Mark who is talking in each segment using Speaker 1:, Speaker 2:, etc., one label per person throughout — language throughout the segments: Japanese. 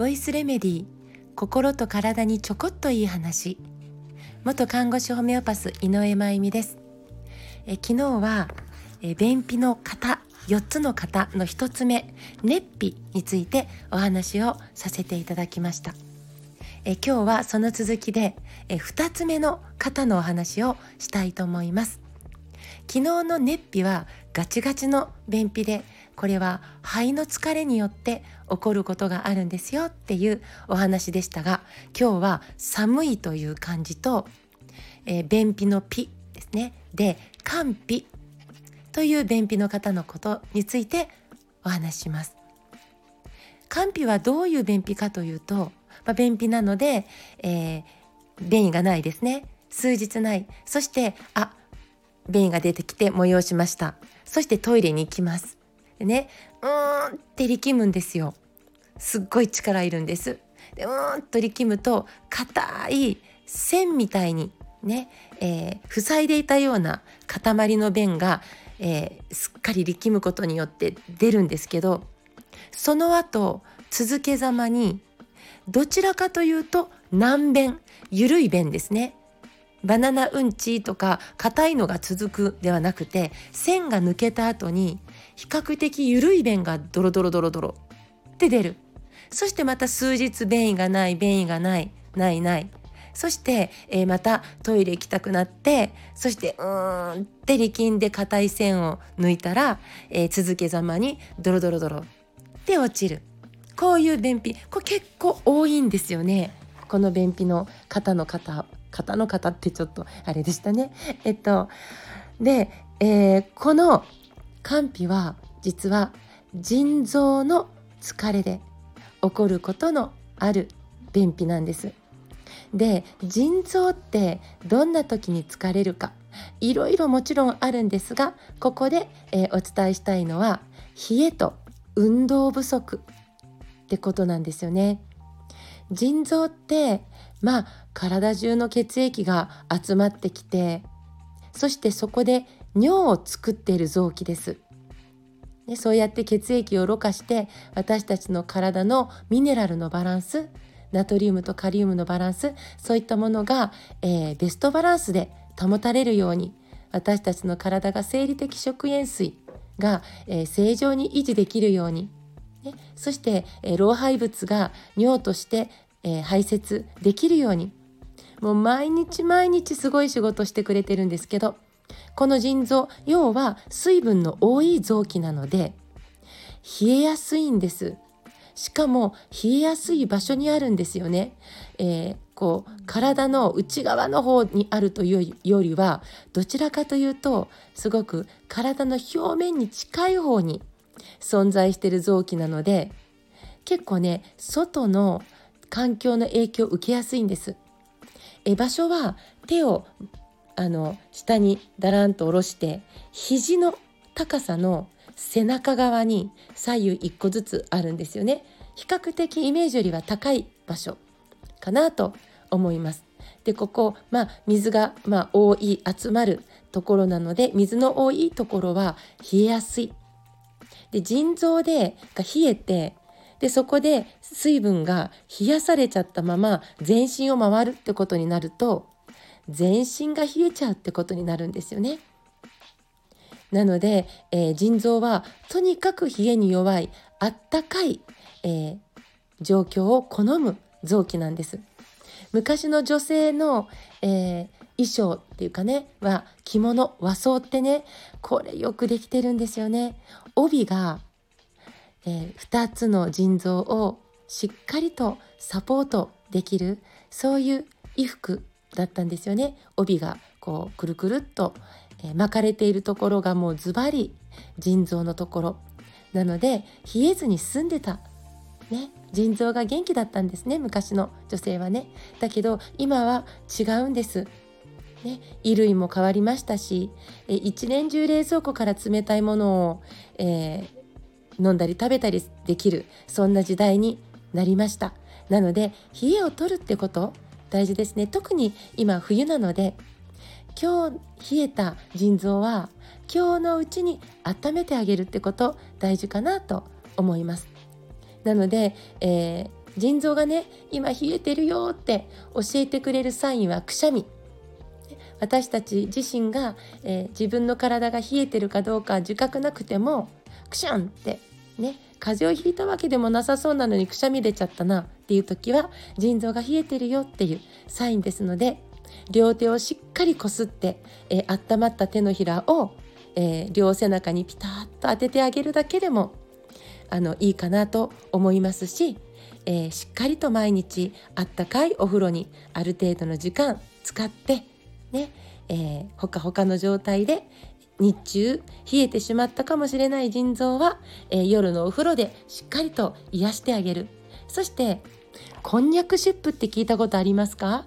Speaker 1: ボイスレメディ心と体にちょこっといい話。元看護師ホメオパス井上真由美です。え昨日はえ便秘の型4つの型の1つ目熱費についてお話をさせていただきました。え今日はその続きでえ2つ目の型のお話をしたいと思います。昨日の熱費はガチガチの便秘でこれは肺の疲れによって起こることがあるんですよっていうお話でしたが今日は寒いという漢字と、えー、便秘のピですね。で寒脾という便秘の方のことについてお話しします。寒脾はどういう便秘かというと、まあ、便秘なので、えー、便意がないですね。数日ない。そしてあ便意が出てきて催しました。そしてトイレに行きます。でねうーんって力むんですよ。すっごい力いるんです。でうーんと力むと硬い線みたいにね、えー、塞いでいたような塊の便が、えー、すっかり力むことによって出るんですけどその後続けざまにどちらかというと軟便緩い便ですね。バナナうんちとか硬いのが続くではなくて線が抜けた後に比較的緩い便がドロドロドロドロ。って出る。そしてまた数日便意がない便意がないないない。そして、えー、またトイレ行きたくなってそしてうーんって力んで硬い線を抜いたら、えー、続けざまにドロドロドロ。って落ちる。こういう便秘。これ結構多いんですよね。この便秘の方の方。方の方ってちょっとあれでしたね。えっとで、えー、この肝脾は実は腎臓の疲れで起こることのある便秘なんです。で腎臓ってどんな時に疲れるかいろいろもちろんあるんですがここで、えー、お伝えしたいのは冷えと運動不足ってことなんですよね。腎臓ってまあ体中の血液が集まってきてそしてそこで尿を作っている臓器です。でそうやって血液をろ過して私たちの体のミネラルのバランスナトリウムとカリウムのバランスそういったものが、えー、ベストバランスで保たれるように私たちの体が生理的食塩水が、えー、正常に維持できるように、ね、そして、えー、老廃物が尿として、え排泄できるようにもう毎日毎日すごい仕事してくれてるんですけどこの腎臓要は水分の多い臓器なので冷えやすいんです。しかも冷えやすい場所にあるんですよね、えー、こう体の内側の方にあるというよりはどちらかというとすごく体の表面に近い方に存在している臓器なので結構ね外の環境の影響を受けやすいんです。え場所は手をあの下にだらんと下ろして肘の高さの背中側に左右1個ずつあるんですよね。比較的イメージよりは高い場所かなと思います。でここ、まあ、水が、まあ、多い集まるところなので水の多いところは冷えやすい。で腎臓でが冷えてでそこで水分が冷やされちゃったまま全身を回るってことになると全身が冷えちゃうってことになるんですよね。なので、えー、腎臓はとにかく冷えに弱いあったかい、えー、状況を好む臓器なんです。昔の女性の、えー、衣装っていうかねは着物和装ってねこれよくできてるんですよね。帯がえー、2つの腎臓をしっかりとサポートできるそういう衣服だったんですよね。帯がこうくるくるっと、えー、巻かれているところがもうズバリ腎臓のところ。なので冷えずに済んでた、ね、腎臓が元気だったんですね。昔の女性はね。だけど今は違うんです。ね、衣類も変わりましたし、え一年中冷蔵庫から冷たいものを、えー、飲んだり食べたりできるそんな時代になりました。なので冷えを取るってこと大事ですね。特に今冬なので今日冷えた腎臓は今日のうちに温めてあげるってこと大事かなと思います。なので、え腎臓がね今冷えてるよって教えてくれるサインはくしゃみ。私たち自身が、えー、自分の体が冷えてるかどうか自覚なくてもくしゃんってね風邪をひいたわけでもなさそうなのにくしゃみ出ちゃったなっていう時は腎臓が冷えてるよっていうサインですので両手をしっかりこすって、えー、温まった手のひらを、えー、両背中にピタッと当ててあげるだけでもあのいいかなと思いますし、えー、しっかりと毎日あったかいお風呂にある程度の時間使ってね、えー、ほかほかの状態で日中冷えてしまったかもしれない腎臓は、えー、夜のお風呂でしっかりと癒してあげるそしてこんにゃくシップって聞いたことありますか？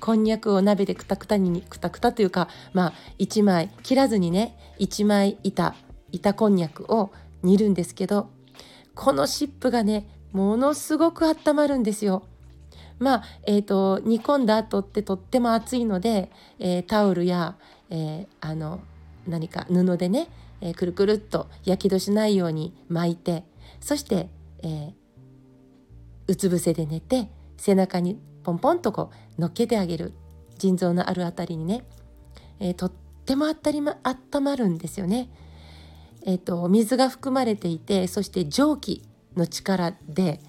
Speaker 1: こんにゃくを鍋でくたくたにくたくたというかまあ1枚切らずにね1枚板板こんにゃくを煮るんですけどこのシップがねものすごく温まるんですよ。まあえーと、煮込んだ後ってとっても熱いので、えー、タオルや、えー、あの何か布でね、えー、くるくるっとやけどしないように巻いてそして、えうつ伏せで寝て背中にポンポンとこう乗っけてあげる。腎臓のあるあたりにね、えとってもあったり、ま、温まるんですよね。えーと、水が含まれていてそして蒸気の力で、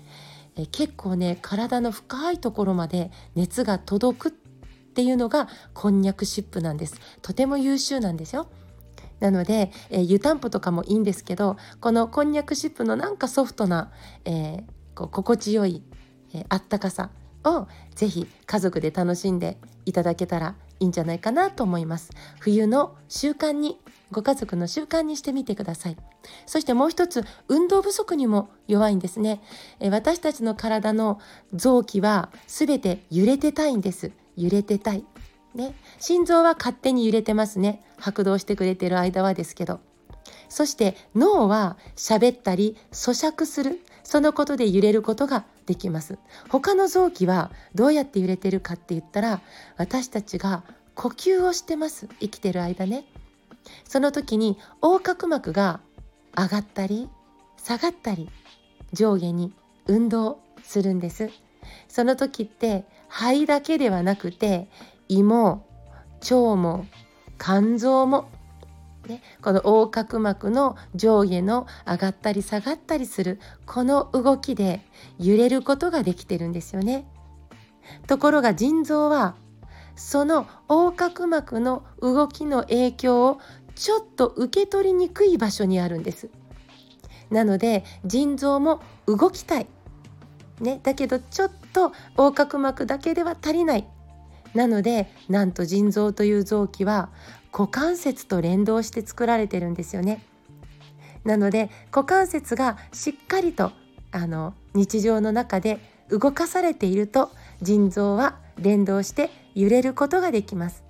Speaker 1: えー、結構ね体の深いところまで熱が届くっていうのがこんにゃくシップなんです。とても優秀なんですよ。なので、えー、湯たんぽとかもいいんですけどこのこんにゃくシップのなんかソフトな、えー、こう心地よい、えあったかさをぜひ家族で楽しんでいただけたらいいんじゃないかなと思います。冬の習慣にご家族の習慣にしてみてください。そしてもう一つ運動不足にも弱いんですね。え私たちの体の臓器は全て揺れてたいんです。揺れてたい。ね。心臓は勝手に揺れてますね。拍動してくれてる間はですけど。そして脳は喋ったり咀嚼する。そのことで揺れることができます。他の臓器はどうやって揺れてるかって言ったら私たちが呼吸をしてます。生きてる間ね。その時に横隔膜が上がったり下がったり上下に運動するんです。その時って肺だけではなくて胃も腸も肝臓も、ね、この横隔膜の上下の上がったり下がったりするこの動きで揺れることができてるんですよね。ところが腎臓はその横隔膜の動きの影響をちょっと受け取りにくい場所にあるんです。なので腎臓も動きたい、ね、だけどちょっと横隔膜だけでは足りない。なのでなんと腎臓という臓器は股関節と連動して作られてるんですよね。なので股関節がしっかりとあの日常の中で動かされていると腎臓は連動して揺れることができます。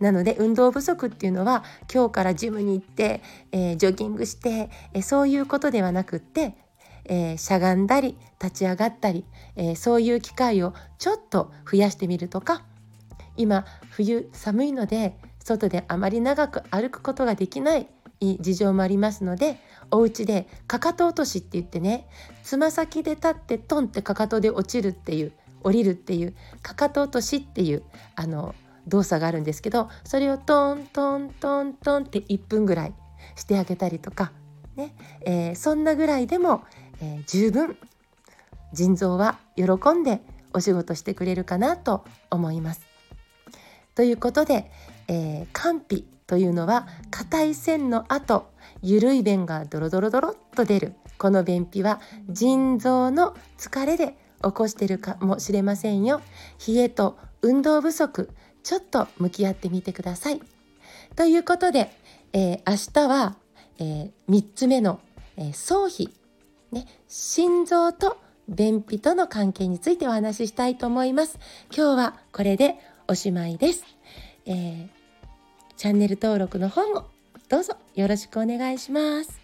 Speaker 1: なので運動不足っていうのは今日からジムに行って、えー、ジョギングして、えー、そういうことではなくって、えー、しゃがんだり立ち上がったり、えそういう機会をちょっと増やしてみるとか今冬寒いので外であまり長く歩くことができない事情もありますのでお家でかかと落としって言ってねつま先で立ってトンってかかとで落ちるっていう降りるっていうかかと落としっていうあの動作があるんですけどそれをトントントントンって1分ぐらいしてあげたりとか、ねえー、そんなぐらいでも、えー、十分腎臓は喜んでお仕事してくれるかなと思います。ということで、えー、肝脾というのは硬い線の後緩い便がドロドロドロっと出るこの便秘は腎臓の疲れで起こしているかもしれませんよ冷えと運動不足ちょっと向き合ってみてください。ということで、えー、明日は、えー、3つ目の、えー、総費、ね、心臓と便秘との関係についてお話ししたいと思います。今日はこれでおしまいです。えー、チャンネル登録の方もどうぞよろしくお願いします。